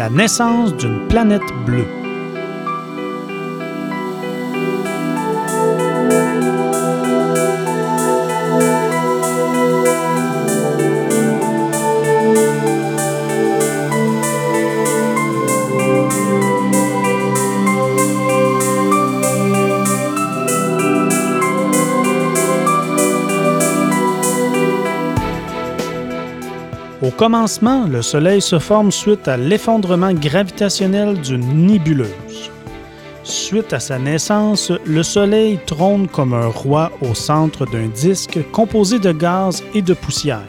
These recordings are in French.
la naissance d'une planète bleue. Au commencement, le Soleil se forme suite à l'effondrement gravitationnel d'une nébuleuse. Suite à sa naissance, le Soleil trône comme un roi au centre d'un disque composé de gaz et de poussière.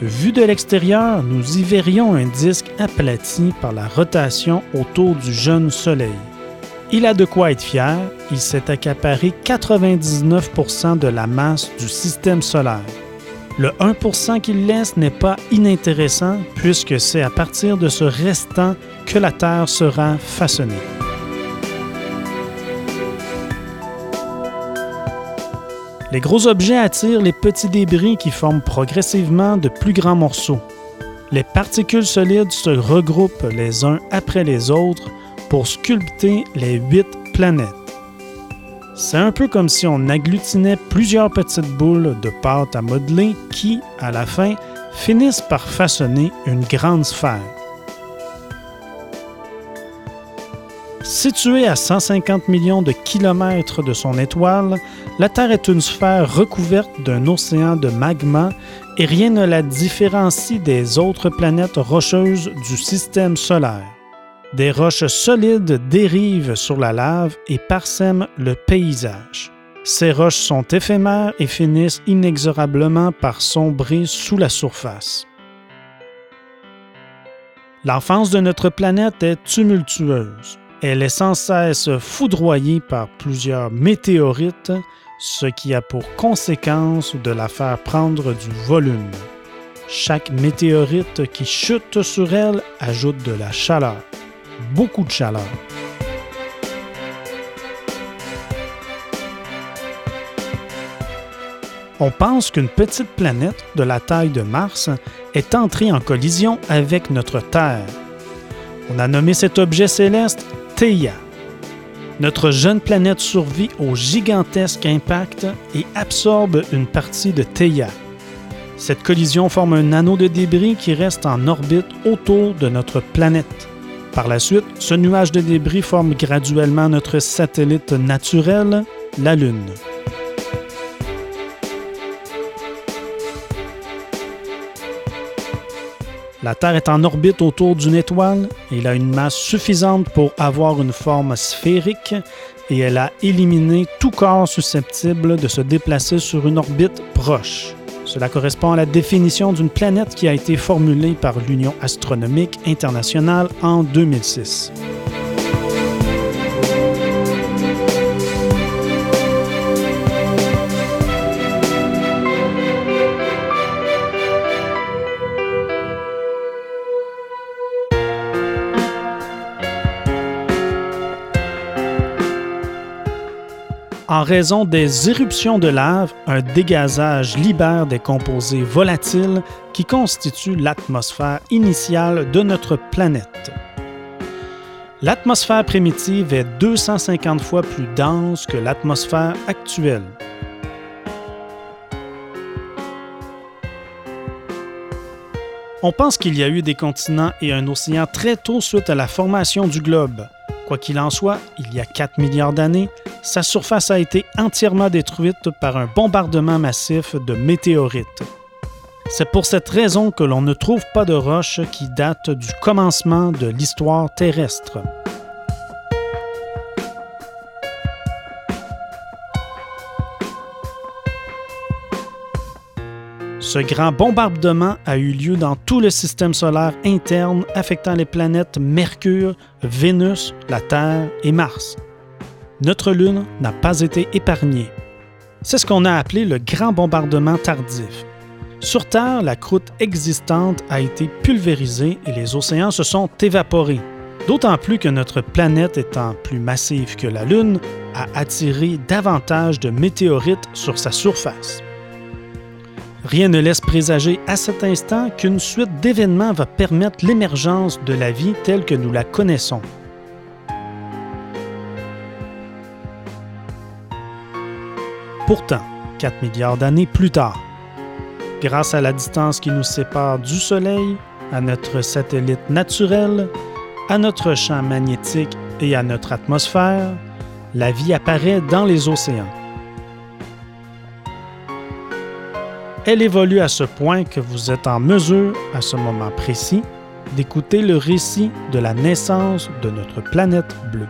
Vu de l'extérieur, nous y verrions un disque aplati par la rotation autour du jeune Soleil. Il a de quoi être fier, il s'est accaparé 99% de la masse du système solaire. Le 1% qu'il laisse n'est pas inintéressant puisque c'est à partir de ce restant que la Terre sera façonnée. Les gros objets attirent les petits débris qui forment progressivement de plus grands morceaux. Les particules solides se regroupent les uns après les autres pour sculpter les huit planètes. C'est un peu comme si on agglutinait plusieurs petites boules de pâte à modeler qui, à la fin, finissent par façonner une grande sphère. Située à 150 millions de kilomètres de son étoile, la Terre est une sphère recouverte d'un océan de magma et rien ne la différencie des autres planètes rocheuses du système solaire. Des roches solides dérivent sur la lave et parsèment le paysage. Ces roches sont éphémères et finissent inexorablement par sombrer sous la surface. L'enfance de notre planète est tumultueuse. Elle est sans cesse foudroyée par plusieurs météorites, ce qui a pour conséquence de la faire prendre du volume. Chaque météorite qui chute sur elle ajoute de la chaleur beaucoup de chaleur. On pense qu'une petite planète de la taille de Mars est entrée en collision avec notre Terre. On a nommé cet objet céleste Theia. Notre jeune planète survit au gigantesque impact et absorbe une partie de Theia. Cette collision forme un anneau de débris qui reste en orbite autour de notre planète. Par la suite, ce nuage de débris forme graduellement notre satellite naturel, la Lune. La Terre est en orbite autour d'une étoile, elle a une masse suffisante pour avoir une forme sphérique et elle a éliminé tout corps susceptible de se déplacer sur une orbite proche. Cela correspond à la définition d'une planète qui a été formulée par l'Union astronomique internationale en 2006. En raison des éruptions de lave, un dégazage libère des composés volatiles qui constituent l'atmosphère initiale de notre planète. L'atmosphère primitive est 250 fois plus dense que l'atmosphère actuelle. On pense qu'il y a eu des continents et un océan très tôt suite à la formation du globe. Quoi qu'il en soit, il y a 4 milliards d'années, sa surface a été entièrement détruite par un bombardement massif de météorites. C'est pour cette raison que l'on ne trouve pas de roches qui datent du commencement de l'histoire terrestre. Ce grand bombardement a eu lieu dans tout le système solaire interne affectant les planètes Mercure, Vénus, la Terre et Mars. Notre Lune n'a pas été épargnée. C'est ce qu'on a appelé le grand bombardement tardif. Sur Terre, la croûte existante a été pulvérisée et les océans se sont évaporés. D'autant plus que notre planète étant plus massive que la Lune, a attiré davantage de météorites sur sa surface. Rien ne laisse présager à cet instant qu'une suite d'événements va permettre l'émergence de la vie telle que nous la connaissons. Pourtant, 4 milliards d'années plus tard, grâce à la distance qui nous sépare du Soleil, à notre satellite naturel, à notre champ magnétique et à notre atmosphère, la vie apparaît dans les océans. Elle évolue à ce point que vous êtes en mesure, à ce moment précis, d'écouter le récit de la naissance de notre planète bleue.